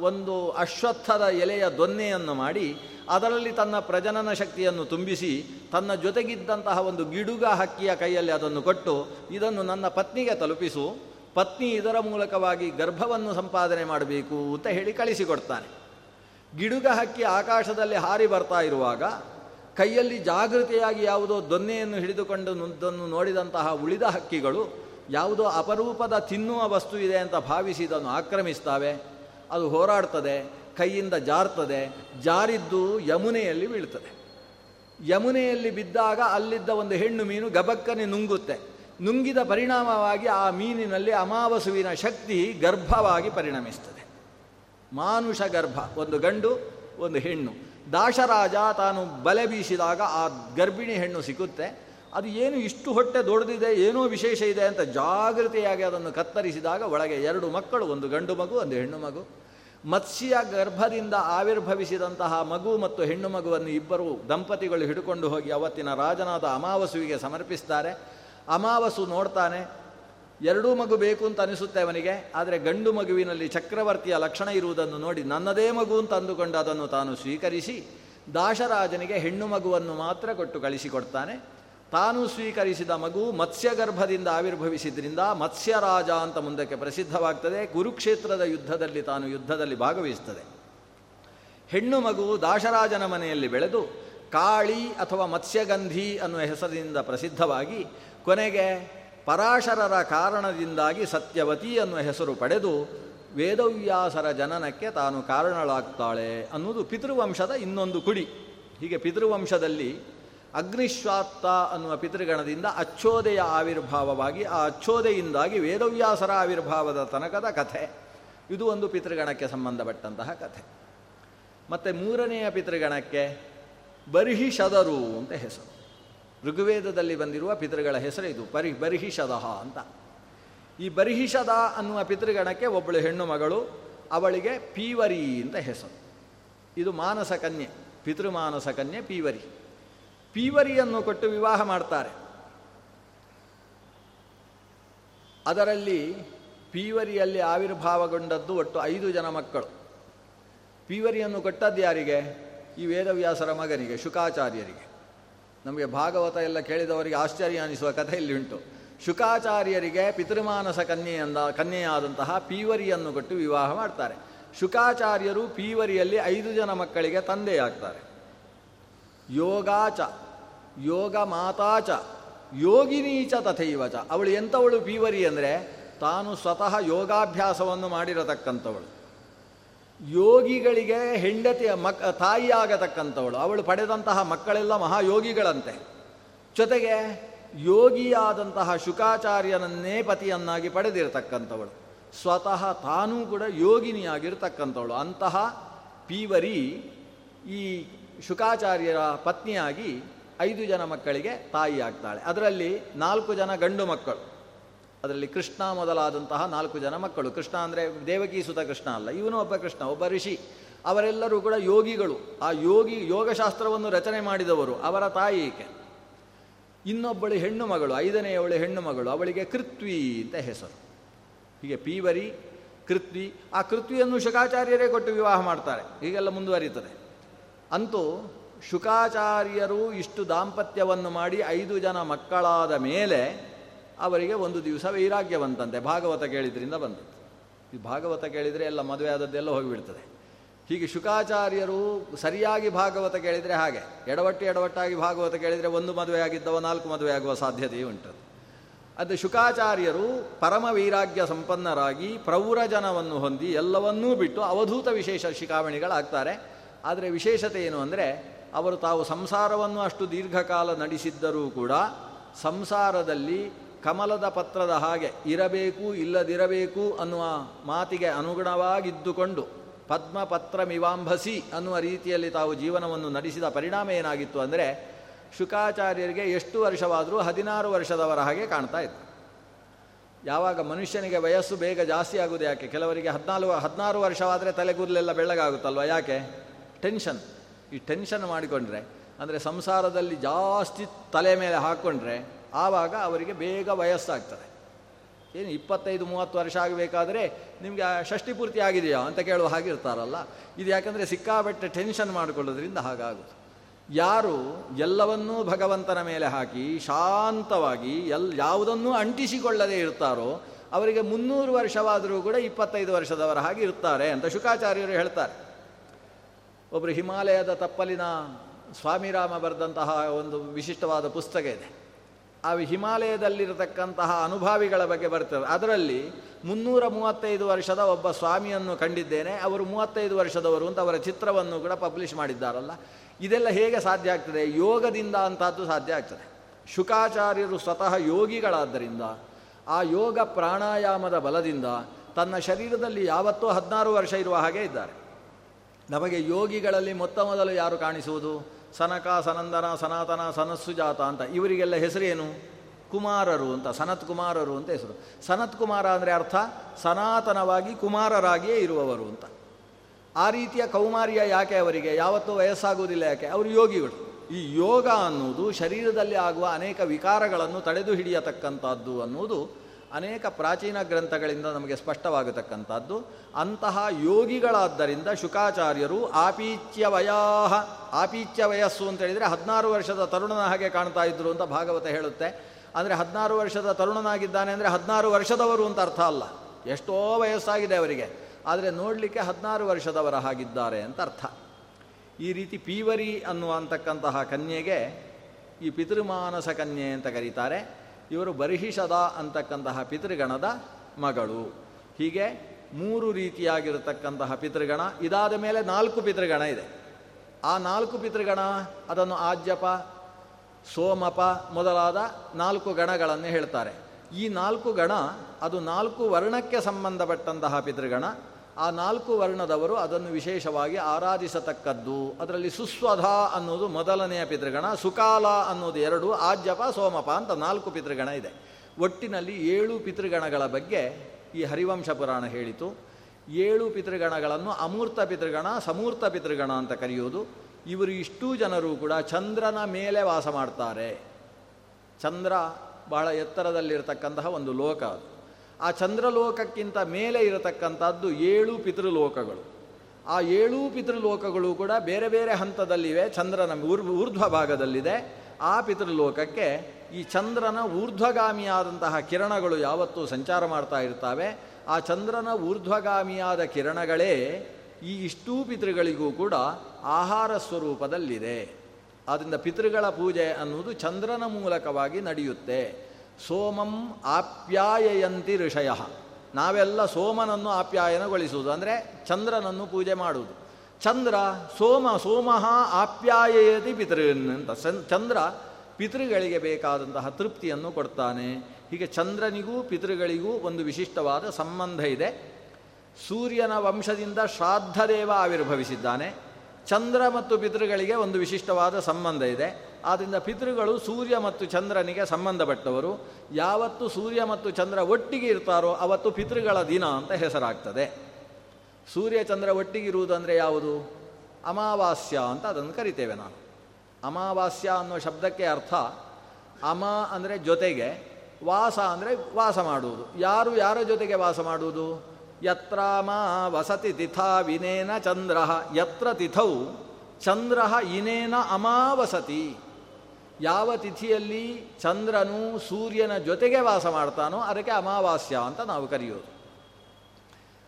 ಒಂದು ಅಶ್ವತ್ಥದ ಎಲೆಯ ದೊನ್ನೆಯನ್ನು ಮಾಡಿ, ಅದರಲ್ಲಿ ತನ್ನ ಪ್ರಜನನ ಶಕ್ತಿಯನ್ನು ತುಂಬಿಸಿ, ತನ್ನ ಜೊತೆಗಿದ್ದಂತಹ ಒಂದು ಗಿಡುಗ ಹಕ್ಕಿಯ ಕೈಯಲ್ಲಿ ಅದನ್ನು ಕೊಟ್ಟು, ಇದನ್ನು ನನ್ನ ಪತ್ನಿಗೆ ತಲುಪಿಸು. ಪತ್ನಿ ಇದರ ಮೂಲಕವಾಗಿ ಗರ್ಭವನ್ನು ಸಂಪಾದನೆ ಮಾಡಬೇಕು ಅಂತ ಹೇಳಿ ಕಳಿಸಿಕೊಡ್ತಾನೆ. ಗಿಡುಗ ಹಕ್ಕಿ ಆಕಾಶದಲ್ಲಿ ಹಾರಿ ಬರ್ತಾ ಇರುವಾಗ ಕೈಯಲ್ಲಿ ಜಾಗೃತಿಯಾಗಿ ಯಾವುದೋ ದೊನ್ನೆಯನ್ನು ಹಿಡಿದುಕೊಂಡು ನುದ್ದನ್ನು ನೋಡಿದಂತಹ ಉಳಿದ ಹಕ್ಕಿಗಳು ಯಾವುದೋ ಅಪರೂಪದ ತಿನ್ನುವ ವಸ್ತು ಇದೆ ಅಂತ ಭಾವಿಸಿ ಇದನ್ನು ಆಕ್ರಮಿಸ್ತವೆ. ಅದು ಹೋರಾಡ್ತದೆ, ಕೈಯಿಂದ ಜಾರ್ತದೆ, ಜಾರಿದ್ದು ಯಮುನೆಯಲ್ಲಿ ಬೀಳ್ತದೆ. ಯಮುನೆಯಲ್ಲಿ ಬಿದ್ದಾಗ ಅಲ್ಲಿದ್ದ ಒಂದು ಹೆಣ್ಣು ಮೀನು ಗಬಕ್ಕನೆ ನುಂಗುತ್ತೆ. ನುಂಗಿದ ಪರಿಣಾಮವಾಗಿ ಆ ಮೀನಿನಲ್ಲಿ ಅಮಾವಸುವಿನ ಶಕ್ತಿ ಗರ್ಭವಾಗಿ ಪರಿಣಮಿಸ್ತದೆ. ಮಾನುಷ ಗರ್ಭ, ಒಂದು ಗಂಡು, ಒಂದು ಹೆಣ್ಣು. ದಾಶರಾಜ ತಾನು ಬಲೆ ಬೀಸಿದಾಗ ಆ ಗರ್ಭಿಣಿ ಹೆಣ್ಣು ಸಿಗುತ್ತೆ. ಅದು ಏನು ಇಷ್ಟು ಹೊಟ್ಟೆ ದೊಡ್ಡದಿದೆ, ಏನೋ ವಿಶೇಷ ಇದೆ ಅಂತ ಜಾಗೃತಿಯಾಗಿ ಅದನ್ನು ಕತ್ತರಿಸಿದಾಗ ಒಳಗೆ ಎರಡು ಮಕ್ಕಳು, ಒಂದು ಗಂಡು ಮಗು, ಒಂದು ಹೆಣ್ಣು ಮಗು. ಮತ್ಸ್ಯ ಗರ್ಭದಿಂದ ಆವಿರ್ಭವಿಸಿದಂತಹ ಮಗು ಮತ್ತು ಹೆಣ್ಣು ಮಗುವನ್ನು ಇಬ್ಬರು ದಂಪತಿಗಳು ಹಿಡ್ಕೊಂಡು ಹೋಗಿ ಅವತ್ತಿನ ರಾಜನಾದ ಅಮಾವಸುವಿಗೆ ಸಮರ್ಪಿಸ್ತಾರೆ. ಅಮಾವಸು ನೋಡ್ತಾನೆ, ಎರಡೂ ಮಗು ಬೇಕು ಅಂತ ಅನಿಸುತ್ತೆ ಅವನಿಗೆ, ಆದರೆ ಗಂಡು ಮಗುವಿನಲ್ಲಿ ಚಕ್ರವರ್ತಿಯ ಲಕ್ಷಣ ಇರುವುದನ್ನು ನೋಡಿ ನನ್ನದೇ ಮಗು ಅಂತ ಅಂದುಕೊಂಡು ಅದನ್ನು ತಾನು ಸ್ವೀಕರಿಸಿ, ದಾಶರಾಜನಿಗೆ ಹೆಣ್ಣು ಮಗುವನ್ನು ಮಾತ್ರ ಕೊಟ್ಟು ಕಳಿಸಿಕೊಡ್ತಾನೆ. ತಾನು ಸ್ವೀಕರಿಸಿದ ಮಗು ಮತ್ಸ್ಯಗರ್ಭದಿಂದ ಆವಿರ್ಭವಿಸಿದ್ರಿಂದ ಮತ್ಸ್ಯರಾಜ ಅಂತ ಮುಂದಕ್ಕೆ ಪ್ರಸಿದ್ಧವಾಗ್ತದೆ, ಕುರುಕ್ಷೇತ್ರದ ಯುದ್ಧದಲ್ಲಿ ತಾನು ಯುದ್ಧದಲ್ಲಿ ಭಾಗವಹಿಸ್ತದೆ. ಹೆಣ್ಣು ಮಗು ದಾಶರಾಜನ ಮನೆಯಲ್ಲಿ ಬೆಳೆದು, ಕಾಳಿ ಅಥವಾ ಮತ್ಸ್ಯಗಂಧಿ ಅನ್ನುವ ಹೆಸರಿನಿಂದ ಪ್ರಸಿದ್ಧವಾಗಿ ಕೊನೆಗೆ ಪರಾಶರರ ಕಾರಣದಿಂದಾಗಿ ಸತ್ಯವತಿ ಅನ್ನುವ ಹೆಸರು ಪಡೆದು ವೇದವ್ಯಾಸರ ಜನನಕ್ಕೆ ತಾನು ಕಾರಣಳಾಗ್ತಾಳೆ ಅನ್ನುವುದು ಪಿತೃವಂಶದ ಇನ್ನೊಂದು ಕುಡಿ. ಹೀಗೆ ಪಿತೃವಂಶದಲ್ಲಿ ಅಗ್ನಿಶ್ವಾತ್ತ ಅನ್ನುವ ಪಿತೃಗಣದಿಂದ ಅಚ್ಚೋದೆಯ ಆವಿರ್ಭಾವವಾಗಿ ಆ ಅಚ್ಚೋದೆಯಿಂದಾಗಿ ವೇದವ್ಯಾಸರ ಆವಿರ್ಭಾವದ ತನಕದ ಕಥೆ. ಇದು ಒಂದು ಪಿತೃಗಣಕ್ಕೆ ಸಂಬಂಧಪಟ್ಟಂತಹ ಕಥೆ. ಮತ್ತು ಮೂರನೆಯ ಪಿತೃಗಣಕ್ಕೆ ಬರ್ಹಿಷದರು ಅಂತ ಹೆಸರು. ಋಗ್ವೇದದಲ್ಲಿ ಬಂದಿರುವ ಪಿತೃಗಳ ಹೆಸರು ಇದು ಪರಿ ಬರಿಹಿಷದಹ ಅಂತ. ಈ ಬರಿಹಿಷದ ಅನ್ನುವ ಪಿತೃಗಣಕ್ಕೆ ಒಬ್ಬಳು ಹೆಣ್ಣು ಮಗಳು, ಅವಳಿಗೆ ಪೀವರಿ ಅಂತ ಹೆಸರು. ಇದು ಮಾನಸ ಕನ್ಯೆ, ಪಿತೃಮಾನಸ ಕನ್ಯೆ ಪೀವರಿ. ಪೀವರಿಯನ್ನು ಕೊಟ್ಟು ವಿವಾಹ ಮಾಡ್ತಾರೆ. ಅದರಲ್ಲಿ ಪೀವರಿಯಲ್ಲಿ ಆವಿರ್ಭಾವಗೊಂಡದ್ದು ಒಟ್ಟು ಐದು ಜನ ಮಕ್ಕಳು. ಪೀವರಿಯನ್ನು ಕೊಟ್ಟದ್ದು ಯಾರಿಗೆ? ಈ ವೇದವ್ಯಾಸರ ಮಗನಿಗೆ, ಶುಕಾಚಾರ್ಯರಿಗೆ. ನಮಗೆ ಭಾಗವತ ಎಲ್ಲ ಕೇಳಿದವರಿಗೆ ಆಶ್ಚರ್ಯ ಅನಿಸುವ ಕಥೆ ಇಲ್ಲಿ ಉಂಟು. ಶುಕಾಚಾರ್ಯರಿಗೆ ಪಿತೃಮಾನಸ ಕನ್ಯೆಯಂದ ಕನ್ಯೆಯಾದಂತಹ ಪೀವರಿಯನ್ನು ಕೊಟ್ಟು ವಿವಾಹ ಮಾಡ್ತಾರೆ. ಶುಕಾಚಾರ್ಯರು ಪೀವರಿಯಲ್ಲಿ ಐದು ಜನ ಮಕ್ಕಳಿಗೆ ತಂದೆಯಾಗ್ತಾರೆ. ಯೋಗಾಚ, ಯೋಗ ಮಾತಾಚ, ಯೋಗಿನೀಚ ತಥೈವಚ. ಅವಳು ಎಂಥವಳು ಪೀವರಿ ಅಂದರೆ ತಾನು ಸ್ವತಃ ಯೋಗಾಭ್ಯಾಸವನ್ನು ಮಾಡಿರತಕ್ಕಂಥವಳು. ಯೋಗಿಗಳಿಗೆ ಹೆಂಡತಿಯ ಮಕ್ ತಾಯಿಯಾಗತಕ್ಕಂಥವಳು ಅವಳು ಪಡೆದಂತಹ ಮಕ್ಕಳೆಲ್ಲ ಮಹಾಯೋಗಿಗಳಂತೆ. ಜೊತೆಗೆ ಯೋಗಿಯಾದಂತಹ ಶುಕಾಚಾರ್ಯನನ್ನೇ ಪತಿಯನ್ನಾಗಿ ಪಡೆದಿರತಕ್ಕಂಥವಳು. ಸ್ವತಃ ತಾನೂ ಕೂಡ ಯೋಗಿನಿಯಾಗಿರ್ತಕ್ಕಂಥವಳು. ಅಂತಹ ಪೀವರಿ ಈ ಶುಕಾಚಾರ್ಯರ ಪತ್ನಿಯಾಗಿ ಐದು ಜನ ಮಕ್ಕಳಿಗೆ ತಾಯಿಯಾಗ್ತಾಳೆ. ಅದರಲ್ಲಿ ನಾಲ್ಕು ಜನ ಗಂಡು ಮಕ್ಕಳು. ಅದರಲ್ಲಿ ಕೃಷ್ಣ ಮೊದಲಾದಂತಹ ನಾಲ್ಕು ಜನ ಮಕ್ಕಳು. ಕೃಷ್ಣ ಅಂದರೆ ದೇವಕಿ ಸುತ ಕೃಷ್ಣ ಅಲ್ಲ, ಇವನು ಒಬ್ಬ ಕೃಷ್ಣ, ಒಬ್ಬ ಋಷಿ. ಅವರೆಲ್ಲರೂ ಕೂಡ ಯೋಗಿಗಳು. ಆ ಯೋಗಿ ಯೋಗಶಾಸ್ತ್ರವನ್ನು ರಚನೆ ಮಾಡಿದವರು ಅವರ ತಾಯಿ ಈಕೆ. ಇನ್ನೊಬ್ಬಳು ಹೆಣ್ಣು ಮಗಳು, ಐದನೆಯವಳು ಹೆಣ್ಣು ಮಗಳು, ಅವಳಿಗೆ ಕೃತ್ವಿ ಅಂತ ಹೆಸರು. ಹೀಗೆ ಪೀವರಿ, ಕೃತ್ವಿ, ಆ ಕೃತ್ವಿಯನ್ನು ಶುಕಾಚಾರ್ಯರೇ ಕೊಟ್ಟು ವಿವಾಹ ಮಾಡ್ತಾರೆ. ಹೀಗೆಲ್ಲ ಮುಂದುವರಿಯುತ್ತದೆ. ಅಂತೂ ಶುಕಾಚಾರ್ಯರು ಇಷ್ಟು ದಾಂಪತ್ಯವನ್ನು ಮಾಡಿ ಐದು ಜನ ಮಕ್ಕಳಾದ ಮೇಲೆ ಅವರಿಗೆ ಒಂದು ದಿವಸ ವೈರಾಗ್ಯ ಬಂತಂತೆ ಭಾಗವತ ಕೇಳಿದ್ರಿಂದ ಬಂದದ್ದು ಈ ಭಾಗವತ ಕೇಳಿದರೆ ಎಲ್ಲ ಮದುವೆ ಆದದ್ದೆಲ್ಲ ಹೋಗಿಬಿಡ್ತದೆ. ಹೀಗೆ ಶುಕಾಚಾರ್ಯರು ಸರಿಯಾಗಿ ಭಾಗವತ ಕೇಳಿದರೆ ಹಾಗೆ. ಎಡವಟ್ಟು ಎಡವಟ್ಟಾಗಿ ಭಾಗವತ ಕೇಳಿದರೆ ಒಂದು ಮದುವೆ ಆಗಿದ್ದವ, ನಾಲ್ಕು ಮದುವೆ ಆಗುವ ಸಾಧ್ಯತೆ ಉಂಟು ಅದು ಶುಕಾಚಾರ್ಯರು ಪರಮ ವೈರಾಗ್ಯ ಸಂಪನ್ನರಾಗಿ ಪ್ರೌರಜನವನ್ನು ಹೊಂದಿ ಎಲ್ಲವನ್ನೂ ಬಿಟ್ಟು ಅವಧೂತ ವಿಶೇಷ ಶಿಖಾವಣಿಗಳಾಗ್ತಾರೆ. ಆದರೆ ವಿಶೇಷತೆ ಏನು ಅಂದರೆ, ಅವರು ತಾವು ಸಂಸಾರವನ್ನು ಅಷ್ಟು ದೀರ್ಘಕಾಲ ನಡೆಸಿದ್ದರೂ ಕೂಡ ಸಂಸಾರದಲ್ಲಿ ಕಮಲದ ಪತ್ರದ ಹಾಗೆ ಇರಬೇಕು, ಇಲ್ಲದಿರಬೇಕು ಅನ್ನುವ ಮಾತಿಗೆ ಅನುಗುಣವಾಗಿದ್ದುಕೊಂಡು ಪದ್ಮಪತ್ರಮಿವಾಂಭಸಿ ಅನ್ನುವ ರೀತಿಯಲ್ಲಿ ತಾವು ಜೀವನವನ್ನು ನಡೆಸಿದ ಪರಿಣಾಮ ಏನಾಗಿತ್ತು ಅಂದರೆ ಶುಕಾಚಾರ್ಯರಿಗೆ ಎಷ್ಟು ವರ್ಷವಾದರೂ ಹದಿನಾರು ವರ್ಷದವರ ಹಾಗೆ ಕಾಣ್ತಾ ಇತ್ತು ಯಾವಾಗ ಮನುಷ್ಯನಿಗೆ ವಯಸ್ಸು ಬೇಗ ಜಾಸ್ತಿ ಆಗುವುದು ಯಾಕೆ? ಕೆಲವರಿಗೆ ಹದಿನಾಲ್ಕು, ಹದಿನಾರು ವರ್ಷವಾದರೆ ತಲೆಗೂದಲೆಲ್ಲ ಬೆಳ್ಳಗಾಗುತ್ತಲ್ವ? ಯಾಕೆ? ಟೆನ್ಷನ್ ಈ ಟೆನ್ಷನ್ ಮಾಡಿಕೊಂಡ್ರೆ, ಅಂದರೆ ಸಂಸಾರದಲ್ಲಿ ಜಾಸ್ತಿ ತಲೆ ಮೇಲೆ ಹಾಕ್ಕೊಂಡ್ರೆ ಆವಾಗ ಅವರಿಗೆ ಬೇಗ ವಯಸ್ಸಾಗ್ತದೆ. ಏನು ಇಪ್ಪತ್ತೈದು, ಮೂವತ್ತು ವರ್ಷ ಆಗಬೇಕಾದ್ರೆ ನಿಮಗೆ ಷಷ್ಟಿ ಪೂರ್ತಿ ಆಗಿದೆಯಾ ಅಂತ ಕೇಳುವ ಹಾಗಿರ್ತಾರಲ್ಲ. ಇದು ಯಾಕಂದರೆ ಸಿಕ್ಕಾಬಟ್ಟೆ ಟೆನ್ಷನ್ ಮಾಡಿಕೊಳ್ಳೋದ್ರಿಂದ ಹಾಗಾಗುತ್ತೆ ಯಾರು ಎಲ್ಲವನ್ನೂ ಭಗವಂತನ ಮೇಲೆ ಹಾಕಿ ಶಾಂತವಾಗಿ ಎಲ್ ಯಾವುದನ್ನೂ ಅಂಟಿಸಿಕೊಳ್ಳದೆ ಇರ್ತಾರೋ ಅವರಿಗೆ ಮುನ್ನೂರು ವರ್ಷವಾದರೂ ಕೂಡ ಇಪ್ಪತ್ತೈದು ವರ್ಷದವರ ಹಾಗೆ ಇರ್ತಾರೆ ಅಂತ ಶುಕಾಚಾರ್ಯರು ಹೇಳ್ತಾರೆ. ಒಬ್ಬರು ಹಿಮಾಲಯದ ತಪ್ಪಲಿನ ಸ್ವಾಮಿರಾಮ ಬರೆದಂತಹ ಒಂದು ವಿಶಿಷ್ಟವಾದ ಪುಸ್ತಕ ಇದೆ. ಆ ಹಿಮಾಲಯದಲ್ಲಿರತಕ್ಕಂತಹ ಅನುಭಾವಿಗಳ ಬಗ್ಗೆ ಬರ್ತದೆ. ಅದರಲ್ಲಿ ಮುನ್ನೂರ ಮೂವತ್ತೈದು ವರ್ಷದ ಒಬ್ಬ ಸ್ವಾಮಿಯನ್ನು ಕಂಡಿದ್ದೇನೆ. ಅವರು ಮೂವತ್ತೈದು ವರ್ಷದವರು ಅಂತ ಅವರ ಚಿತ್ರವನ್ನು ಕೂಡ ಪಬ್ಲಿಷ್ ಮಾಡಿದ್ದಾರಲ್ಲ. ಇದೆಲ್ಲ ಹೇಗೆ ಸಾಧ್ಯ ಆಗ್ತದೆ? ಯೋಗದಿಂದ ಅಂತಹದ್ದು ಸಾಧ್ಯ ಆಗ್ತದೆ. ಶುಕಾಚಾರ್ಯರು ಸ್ವತಃ ಯೋಗಿಗಳಾದ್ದರಿಂದ ಆ ಯೋಗ ಪ್ರಾಣಾಯಾಮದ ಬಲದಿಂದ ತನ್ನ ಶರೀರದಲ್ಲಿ ಯಾವತ್ತೂ ಹದಿನಾರು ವರ್ಷ ಇರುವ ಹಾಗೆ ಇದ್ದಾರೆ. ನಮಗೆ ಯೋಗಿಗಳಲ್ಲಿ ಮೊತ್ತ ಮೊದಲು ಯಾರು ಕಾಣಿಸುವುದು? ಸನಕ ಸನಂದನ ಸನಾತನ ಸನಸ್ಸುಜಾತ ಅಂತ ಇವರಿಗೆಲ್ಲ ಹೆಸರೇನು? ಕುಮಾರರು ಅಂತ, ಸನತ್ ಕುಮಾರರು ಅಂತ ಹೆಸರು. ಸನತ್ ಕುಮಾರ ಅಂದರೆ ಅರ್ಥ ಸನಾತನವಾಗಿ ಕುಮಾರರಾಗಿಯೇ ಇರುವವರು ಅಂತ. ಆ ರೀತಿಯ ಕೌಮಾರ್ಯ ಯಾಕೆ ಅವರಿಗೆ? ಯಾವತ್ತೂ ವಯಸ್ಸಾಗುವುದಿಲ್ಲ ಯಾಕೆ? ಅವರು ಯೋಗಿಗಳು. ಈ ಯೋಗ ಅನ್ನುವುದು ಶರೀರದಲ್ಲಿ ಆಗುವ ಅನೇಕ ವಿಕಾರಗಳನ್ನು ತಡೆದು ಹಿಡಿಯತಕ್ಕಂಥದ್ದು ಅನ್ನುವುದು ಅನೇಕ ಪ್ರಾಚೀನ ಗ್ರಂಥಗಳಿಂದ ನಮಗೆ ಸ್ಪಷ್ಟವಾಗತಕ್ಕಂಥದ್ದು. ಅಂತಹ ಯೋಗಿಗಳಾದ್ದರಿಂದ ಶುಕಾಚಾರ್ಯರು ಆಪೀಚ್ಯ ವಯಾಹ ಆಪೀಚ್ಯ ವಯಸ್ಸು ಅಂತ ಹೇಳಿದರೆ ಹದಿನಾರು ವರ್ಷದ ತರುಣನ ಹಾಗೆ ಕಾಣ್ತಾ ಇದ್ರು ಅಂತ ಭಾಗವತ ಹೇಳುತ್ತೆ. ಅಂದರೆ ಹದಿನಾರು ವರ್ಷದ ತರುಣನಾಗಿದ್ದಾನೆ ಅಂದರೆ ಹದಿನಾರು ವರ್ಷದವರು ಅಂತ ಅರ್ಥ ಅಲ್ಲ. ಎಷ್ಟೋ ವಯಸ್ಸಾಗಿದೆ ಅವರಿಗೆ. ಆದರೆ ನೋಡಲಿಕ್ಕೆ ಹದಿನಾರು ವರ್ಷದವರ ಹಾಗಿದ್ದಾರೆ ಅಂತ ಅರ್ಥ. ಈ ರೀತಿ ಪೀವರಿ ಅನ್ನುವಂತಕ್ಕಂತಹ ಕನ್ಯೆಗೆ ಈ ಪಿತೃಮಾನಸ ಕನ್ಯೆ ಅಂತ ಕರೀತಾರೆ. ಇವರು ಬರಿಹಿಷದ ಅಂತಕ್ಕಂತಹ ಪಿತೃಗಣದ ಮಗಳು. ಹೀಗೆ ಮೂರು ರೀತಿಯಾಗಿರತಕ್ಕಂತಹ ಪಿತೃಗಣ, ಇದಾದ ಮೇಲೆ ನಾಲ್ಕು ಪಿತೃಗಣ ಇದೆ. ಆ ನಾಲ್ಕು ಪಿತೃಗಣ, ಅದನ್ನು ಆಜ್ಯಪ, ಸೋಮಪ ಮೊದಲಾದ ನಾಲ್ಕು ಗಣಗಳನ್ನು ಹೇಳ್ತಾರೆ. ಈ ನಾಲ್ಕು ಗಣ, ಅದು ನಾಲ್ಕು ವರ್ಣಕ್ಕೆ ಸಂಬಂಧಪಟ್ಟಂತಹ ಪಿತೃಗಣ ಆ ನಾಲ್ಕು ವರ್ಣದವರು ಅದನ್ನು ವಿಶೇಷವಾಗಿ ಆರಾಧಿಸತಕ್ಕದ್ದು. ಅದರಲ್ಲಿ ಸುಸ್ವಧ ಅನ್ನೋದು ಮೊದಲನೆಯ ಪಿತೃಗಣ, ಸುಕಾಲ ಅನ್ನೋದು ಎರಡು, ಆಜ್ಯಪ, ಸೋಮಪ ಅಂತ ನಾಲ್ಕು ಪಿತೃಗಣ ಇದೆ. ಒಟ್ಟಿನಲ್ಲಿ ಏಳು ಪಿತೃಗಣಗಳ ಬಗ್ಗೆ ಈ ಹರಿವಂಶ ಪುರಾಣ ಹೇಳಿತು. ಏಳು ಪಿತೃಗಣಗಳನ್ನು ಅಮೂರ್ತ ಪಿತೃಗಣ, ಸಮೂರ್ತ ಪಿತೃಗಣ ಅಂತ ಕರೆಯುವುದು ಇವರು ಇಷ್ಟೂ ಜನರು ಕೂಡ ಚಂದ್ರನ ಮೇಲೆ ವಾಸ ಮಾಡ್ತಾರೆ. ಚಂದ್ರ ಬಹಳ ಎತ್ತರದಲ್ಲಿರತಕ್ಕಂತಹ ಒಂದು ಲೋಕ ಅದು. ಆ ಚಂದ್ರಲೋಕಕ್ಕಿಂತ ಮೇಲೆ ಇರತಕ್ಕಂಥದ್ದು ಏಳು ಪಿತೃಲೋಕಗಳು. ಆ ಏಳೂ ಪಿತೃಲೋಕಗಳು ಕೂಡ ಬೇರೆ ಬೇರೆ ಹಂತದಲ್ಲಿವೆ. ಚಂದ್ರನ ಊರ್, ಊರ್ಧ್ವ ಭಾಗದಲ್ಲಿದೆ. ಆ ಪಿತೃಲೋಕಕ್ಕೆ ಈ ಚಂದ್ರನ ಊರ್ಧ್ವಗಾಮಿಯಾದಂತಹ ಕಿರಣಗಳು ಯಾವತ್ತೂ ಸಂಚಾರ ಮಾಡ್ತಾ ಇರ್ತವೆ. ಆ ಚಂದ್ರನ ಊರ್ಧ್ವಗಾಮಿಯಾದ ಕಿರಣಗಳೇ ಈ ಇಷ್ಟೂ ಪಿತೃಗಳಿಗೂ ಕೂಡ ಆಹಾರ ಸ್ವರೂಪದಲ್ಲಿದೆ. ಆದ್ದರಿಂದ ಪಿತೃಗಳ ಪೂಜೆ ಅನ್ನುವುದು ಚಂದ್ರನ ಮೂಲಕವಾಗಿ ನಡೆಯುತ್ತೆ. ಸೋಮಂ ಆಪ್ಯಾಯಯಂತಿ ಋಷಯ. ನಾವೆಲ್ಲ ಸೋಮನನ್ನು ಆಪ್ಯಾಯನಗೊಳಿಸುವುದು, ಅಂದರೆ ಚಂದ್ರನನ್ನು ಪೂಜೆ ಮಾಡುವುದು. ಚಂದ್ರ ಸೋಮ, ಸೋಮಃ ಆಪ್ಯಾಯತಿ ಪಿತೃನ್ ಅಂತ. ಚಂದ್ರ ಪಿತೃಗಳಿಗೆ ಬೇಕಾದಂತಹ ತೃಪ್ತಿಯನ್ನು ಕೊಡ್ತಾನೆ. ಹೀಗೆ ಚಂದ್ರನಿಗೂ ಪಿತೃಗಳಿಗೂ ಒಂದು ವಿಶಿಷ್ಟವಾದ ಸಂಬಂಧ ಇದೆ. ಸೂರ್ಯನ ವಂಶದಿಂದ ಶ್ರಾದ್ದದೇವ ಆವಿರ್ಭವಿಸಿದ್ದಾನೆ. ಚಂದ್ರ ಮತ್ತು ಪಿತೃಗಳಿಗೆ ಒಂದು ವಿಶಿಷ್ಟವಾದ ಸಂಬಂಧ ಇದೆ. ಆದ್ದರಿಂದ ಪಿತೃಗಳು ಸೂರ್ಯ ಮತ್ತು ಚಂದ್ರನಿಗೆ ಸಂಬಂಧಪಟ್ಟವರು. ಯಾವತ್ತು ಸೂರ್ಯ ಮತ್ತು ಚಂದ್ರ ಒಟ್ಟಿಗೆ ಇರ್ತಾರೋ ಅವತ್ತು ಪಿತೃಗಳ ದಿನ ಅಂತ ಹೆಸರಾಗ್ತದೆ. ಸೂರ್ಯ ಚಂದ್ರ ಒಟ್ಟಿಗಿರುವುದು ಅಂದರೆ ಯಾವುದು? ಅಮಾವಾಸ್ಯ ಅಂತ ಅದನ್ನು ಕರಿತೇವೆ ನಾನು ಅಮಾವಾಸ್ಯ ಅನ್ನೋ ಶಬ್ದಕ್ಕೆ ಅರ್ಥ ಅಮ ಅಂದರೆ ಜೊತೆಗೆ, ವಾಸ ಅಂದರೆ ವಾಸ ಮಾಡುವುದು. ಯಾರು ಯಾರ ಜೊತೆಗೆ ವಾಸ ಮಾಡುವುದು? ಯತ್ರ ಮಾ ವಸತಿ ತಿಥಾ ವಿನೇನ ಚಂದ್ರ. ಯತ್ರ ತಿಥೌ ಚಂದ್ರ ಇನೇನ ಅಮಾವಸತಿ. ಯಾವ ತಿಥಿಯಲ್ಲಿ ಚಂದ್ರನು ಸೂರ್ಯನ ಜೊತೆಗೆ ವಾಸ ಮಾಡ್ತಾನೋ ಅದಕ್ಕೆ ಅಮಾವಾಸ್ಯ ಅಂತ ನಾವು ಕರೆಯೋದು.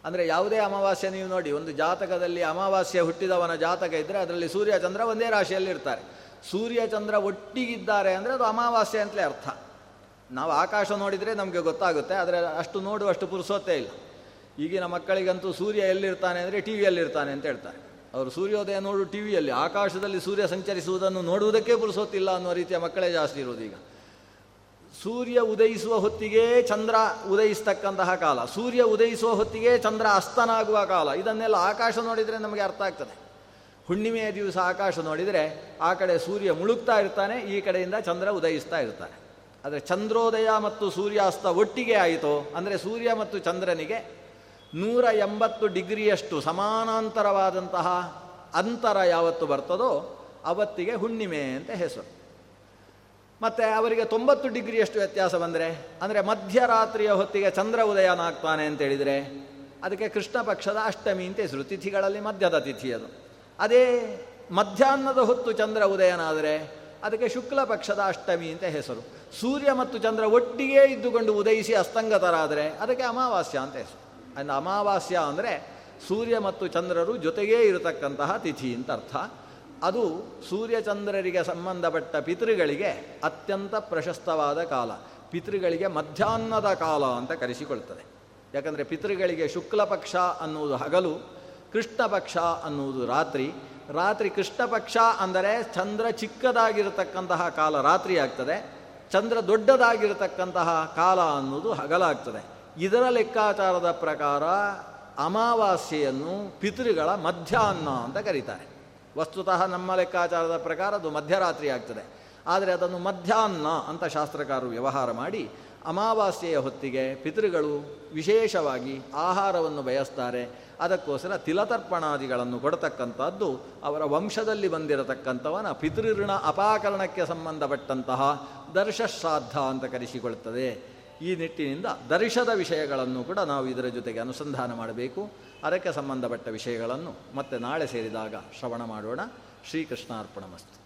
ಅಂದರೆ ಯಾವುದೇ ಅಮಾವಾಸ್ಯೆ ನೀವು ನೋಡಿ, ಒಂದು ಜಾತಕದಲ್ಲಿ ಅಮಾವಾಸ್ಯೆ ಹುಟ್ಟಿದವನ ಜಾತಕ ಇದ್ದರೆ ಅದರಲ್ಲಿ ಸೂರ್ಯ ಚಂದ್ರ ಒಂದೇ ರಾಶಿಯಲ್ಲಿ ಇರ್ತಾರೆ. ಸೂರ್ಯ ಚಂದ್ರ ಒಟ್ಟಿಗಿದ್ದಾರೆ ಅಂದರೆ ಅದು ಅಮಾವಾಸ್ಯೆ ಅಂತಲೇ ಅರ್ಥ. ನಾವು ಆಕಾಶ ನೋಡಿದರೆ ನಮಗೆ ಗೊತ್ತಾಗುತ್ತೆ, ಆದರೆ ಅಷ್ಟು ನೋಡುವಷ್ಟು ಪುರುಸೋತ್ತೇ ಇಲ್ಲ. ಈಗಿನ ಮಕ್ಕಳಿಗಂತೂ ಸೂರ್ಯ ಎಲ್ಲಿರ್ತಾನೆ ಅಂದರೆ ಟಿ ವಿಯಲ್ಲಿರ್ತಾನೆ ಅಂತ ಹೇಳ್ತಾರೆ. ಅವರು ಸೂರ್ಯೋದಯ ನೋಡು ಟಿ ವಿಯಲ್ಲಿ ಆಕಾಶದಲ್ಲಿ ಸೂರ್ಯ ಸಂಚರಿಸುವುದನ್ನು ನೋಡುವುದಕ್ಕೆ ಪುರುಸೋತಿಲ್ಲ ಅನ್ನೋ ರೀತಿಯ ಮಕ್ಕಳೇ ಜಾಸ್ತಿ ಇರೋದು ಈಗ. ಸೂರ್ಯ ಉದಯಿಸುವ ಹೊತ್ತಿಗೆ ಚಂದ್ರ ಉದಯಿಸ್ತಕ್ಕಂತಹ ಕಾಲ. ಸೂರ್ಯ ಉದಯಿಸುವ ಹೊತ್ತಿಗೆ ಚಂದ್ರ ಅಸ್ತನಾಗುವ ಕಾಲ. ಇದನ್ನೆಲ್ಲ ಆಕಾಶ ನೋಡಿದರೆ ನಮಗೆ ಅರ್ಥ ಆಗ್ತದೆ. ಹುಣ್ಣಿಮೆಯ ದಿವಸ ಆಕಾಶ ನೋಡಿದರೆ ಆ ಕಡೆ ಸೂರ್ಯ ಮುಳುಗ್ತಾ ಇರ್ತಾನೆ, ಈ ಕಡೆಯಿಂದ ಚಂದ್ರ ಉದಯಿಸ್ತಾ ಇರ್ತಾನೆ. ಆದರೆ ಚಂದ್ರೋದಯ ಮತ್ತು ಸೂರ್ಯಾಸ್ತ ಒಟ್ಟಿಗೆ ಆಯಿತು, ಅಂದರೆ ಸೂರ್ಯ ಮತ್ತು ಚಂದ್ರನಿಗೆ ನೂರ ಎಂಬತ್ತು ಡಿಗ್ರಿಯಷ್ಟು ಸಮಾನಾಂತರವಾದಂತಹ ಅಂತರ ಯಾವತ್ತು ಬರ್ತದೋ ಅವತ್ತಿಗೆ ಹುಣ್ಣಿಮೆ ಅಂತ ಹೆಸರು. ಮತ್ತು ಅವರಿಗೆ ತೊಂಬತ್ತು ಡಿಗ್ರಿಯಷ್ಟು ವ್ಯತ್ಯಾಸ ಬಂದರೆ, ಅಂದರೆ ಮಧ್ಯರಾತ್ರಿಯ ಹೊತ್ತಿಗೆ ಚಂದ್ರ ಉದಯನಾಗ್ತಾನೆ ಅಂತ ಹೇಳಿದರೆ, ಅದಕ್ಕೆ ಕೃಷ್ಣ ಪಕ್ಷದ ಅಷ್ಟಮಿ ಅಂತ ಹೆಸರು, ತಿಥಿಗಳಲ್ಲಿ ಮಧ್ಯದ ತಿಥಿ ಅದು. ಅದೇ ಮಧ್ಯಾಹ್ನದ ಹೊತ್ತು ಚಂದ್ರ ಉದಯನಾದರೆ, ಅದಕ್ಕೆ ಶುಕ್ಲ ಪಕ್ಷದ ಅಷ್ಟಮಿ ಅಂತ ಹೆಸರು. ಸೂರ್ಯ ಮತ್ತು ಚಂದ್ರ ಒಟ್ಟಿಗೆ ಇದ್ದುಕೊಂಡು ಉದಯಿಸಿ ಅಸ್ತಂಗತರಾದರೆ, ಅದಕ್ಕೆ ಅಮಾವಾಸ್ಯ ಅಂತ ಹೆಸರು. ಅಂದ ಅಮಾವಾಸ್ಯ ಅಂದರೆ ಸೂರ್ಯ ಮತ್ತು ಚಂದ್ರರು ಜೊತೆಗೇ ಇರತಕ್ಕಂತಹ ತಿಥಿ ಅಂತ ಅರ್ಥ. ಅದು ಸೂರ್ಯಚಂದ್ರರಿಗೆ ಸಂಬಂಧಪಟ್ಟ ಪಿತೃಗಳಿಗೆ ಅತ್ಯಂತ ಪ್ರಶಸ್ತವಾದ ಕಾಲ. ಪಿತೃಗಳಿಗೆ ಮಧ್ಯಾಹ್ನದ ಕಾಲ ಅಂತ ಕರೆಸಿಕೊಳ್ತದೆ. ಯಾಕಂದರೆ ಪಿತೃಗಳಿಗೆ ಶುಕ್ಲ ಪಕ್ಷ ಅನ್ನುವುದು ಹಗಲು, ಕೃಷ್ಣ ಪಕ್ಷ ಅನ್ನುವುದು ರಾತ್ರಿ. ರಾತ್ರಿ ಕೃಷ್ಣ ಪಕ್ಷ ಅಂದರೆ ಚಂದ್ರ ಚಿಕ್ಕದಾಗಿರತಕ್ಕಂತಹ ಕಾಲ ರಾತ್ರಿ ಆಗ್ತದೆ. ಚಂದ್ರ ದೊಡ್ಡದಾಗಿರತಕ್ಕಂತಹ ಕಾಲ ಅನ್ನುವುದು ಹಗಲಾಗ್ತದೆ. ಇದರ ಲೆಕ್ಕಾಚಾರದ ಪ್ರಕಾರ ಅಮಾವಾಸ್ಯೆಯನ್ನು ಪಿತೃಗಳ ಮಧ್ಯಾಹ್ನ ಅಂತ ಕರೀತಾರೆ. ವಸ್ತುತಃ ನಮ್ಮ ಲೆಕ್ಕಾಚಾರದ ಪ್ರಕಾರ ಅದು ಮಧ್ಯರಾತ್ರಿ ಆಗ್ತದೆ. ಆದರೆ ಅದನ್ನು ಮಧ್ಯಾಹ್ನ ಅಂತ ಶಾಸ್ತ್ರಕಾರರು ವ್ಯವಹಾರ ಮಾಡಿ ಅಮಾವಾಸ್ಯೆಯ ಹೊತ್ತಿಗೆ ಪಿತೃಗಳು ವಿಶೇಷವಾಗಿ ಆಹಾರವನ್ನು ಬಯಸ್ತಾರೆ. ಅದಕ್ಕೋಸ್ಕರ ತಿಲತರ್ಪಣಾದಿಗಳನ್ನು ಕೊಡತಕ್ಕಂಥದ್ದು ಅವರ ವಂಶದಲ್ಲಿ ಬಂದಿರತಕ್ಕಂಥವನ ಪಿತೃಋಣ ಅಪಾಕರಣಕ್ಕೆ ಸಂಬಂಧಪಟ್ಟಂತಹ ದರ್ಶಶ್ರಾದ್ದ ಅಂತ ಕರೆಸಿಕೊಳ್ಳುತ್ತದೆ ಈ ನಿಟ್ಟಿನಿಂದ ದರ್ಶದ ವಿಷಯಗಳನ್ನು ಕೂಡ ನಾವು ಇದರ ಜೊತೆಗೆ ಅನುಸಂಧಾನ ಮಾಡಬೇಕು. ಅದಕ್ಕೆ ಸಂಬಂಧಪಟ್ಟ ವಿಷಯಗಳನ್ನು ಮತ್ತೆ ನಾಳೆ ಸೇರಿದಾಗ ಶ್ರವಣ ಮಾಡೋಣ. ಶ್ರೀಕೃಷ್ಣಾರ್ಪಣ ಮಸ್ತು